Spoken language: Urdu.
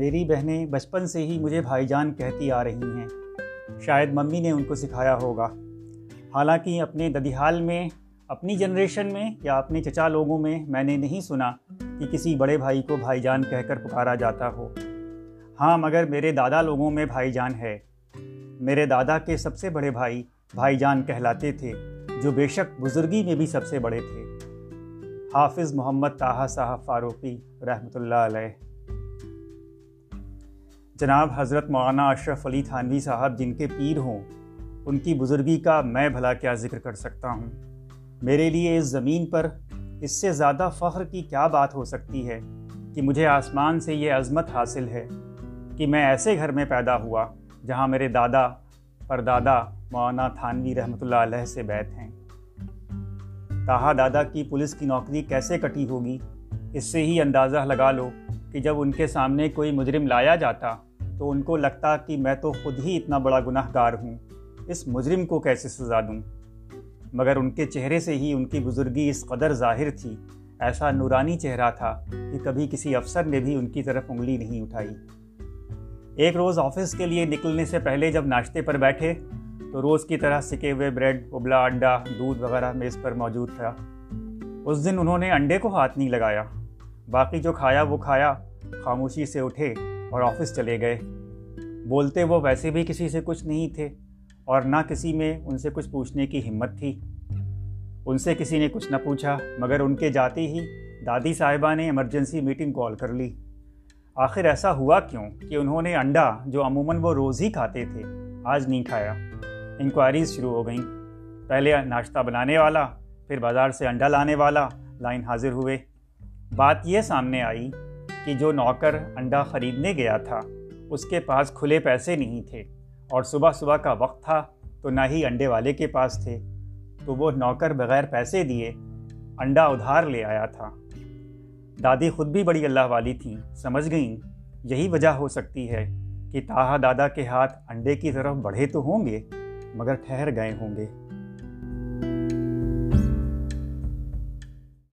میری بہنیں بچپن سے ہی مجھے بھائی جان کہتی آ رہی ہیں۔ شاید ممی نے ان کو سکھایا ہوگا۔ حالانکہ اپنے ددیحال میں، اپنی جنریشن میں یا اپنے چچا لوگوں میں میں نے نہیں سنا کہ کسی بڑے بھائی کو بھائی جان کہہ کر پکارا جاتا ہو۔ ہاں مگر میرے دادا لوگوں میں بھائی جان ہے۔ میرے دادا کے سب سے بڑے بھائی بھائی جان کہلاتے تھے، جو بے شک بزرگی میں بھی سب سے بڑے تھے۔ حافظ محمد طاہا صاحب فاروقی رحمۃ اللہ علیہ۔ جناب حضرت مولانا اشرف علی تھانوی صاحب جن کے پیر ہوں، ان کی بزرگی کا میں بھلا کیا ذکر کر سکتا ہوں۔ میرے لیے اس زمین پر اس سے زیادہ فخر کی کیا بات ہو سکتی ہے کہ مجھے آسمان سے یہ عظمت حاصل ہے کہ میں ایسے گھر میں پیدا ہوا جہاں میرے دادا پر دادا مولانا تھانوی رحمۃ اللہ علیہ سے بیت ہیں۔ تاہا دادا کی پولیس کی نوکری کیسے کٹی ہوگی؟ اس سے ہی اندازہ لگا لو کہ جب ان کے سامنے کوئی مجرم لایا جاتا تو ان کو لگتا کہ میں تو خود ہی اتنا بڑا گناہ گار ہوں، اس مجرم کو کیسے سزا دوں؟ مگر ان کے چہرے سے ہی ان کی بزرگی اس قدر ظاہر تھی، ایسا نورانی چہرہ تھا کہ کبھی کسی افسر نے بھی ان کی طرف انگلی نہیں اٹھائی۔ ایک روز آفس کے لیے نکلنے سے پہلے جب ناشتے پر بیٹھے، تو روز کی طرح سکے ہوئے بریڈ، ابلا انڈا، دودھ وغیرہ میز پر موجود تھا۔ اس دن انہوں نے انڈے کو ہاتھ نہیں لگایا، باقی جو کھایا وہ کھایا، خاموشی سے اٹھے۔ اور آفس چلے گئے۔ بولتے وہ ویسے بھی کسی سے کچھ نہیں تھے اور نہ کسی میں ان سے کچھ پوچھنے کی ہمت تھی۔ ان سے کسی نے کچھ نہ پوچھا، مگر ان کے جاتے ہی دادی صاحبہ نے ایمرجنسی میٹنگ کال کر لی۔ آخر ایسا ہوا کیوں کہ انہوں نے انڈا جو عموماً وہ روز ہی کھاتے تھے، آج نہیں کھایا؟ انکوائریز شروع ہو گئیں۔ پہلے ناشتہ بنانے والا، پھر بازار سے انڈا لانے والا لائن حاضر ہوئے۔ بات یہ سامنے آئی کہ جو نوکر انڈا خریدنے گیا تھا، اس کے پاس کھلے پیسے نہیں تھے اور صبح صبح کا وقت تھا تو نہ ہی انڈے والے کے پاس تھے۔ تو وہ نوکر بغیر پیسے دیے انڈا ادھار لے آیا تھا۔ دادی خود بھی بڑی اللہ والی تھیں، سمجھ گئیں۔ یہی وجہ ہو سکتی ہے کہ تاہا دادا کے ہاتھ انڈے کی طرف بڑھے تو ہوں گے، مگر ٹھہر گئے ہوں گے۔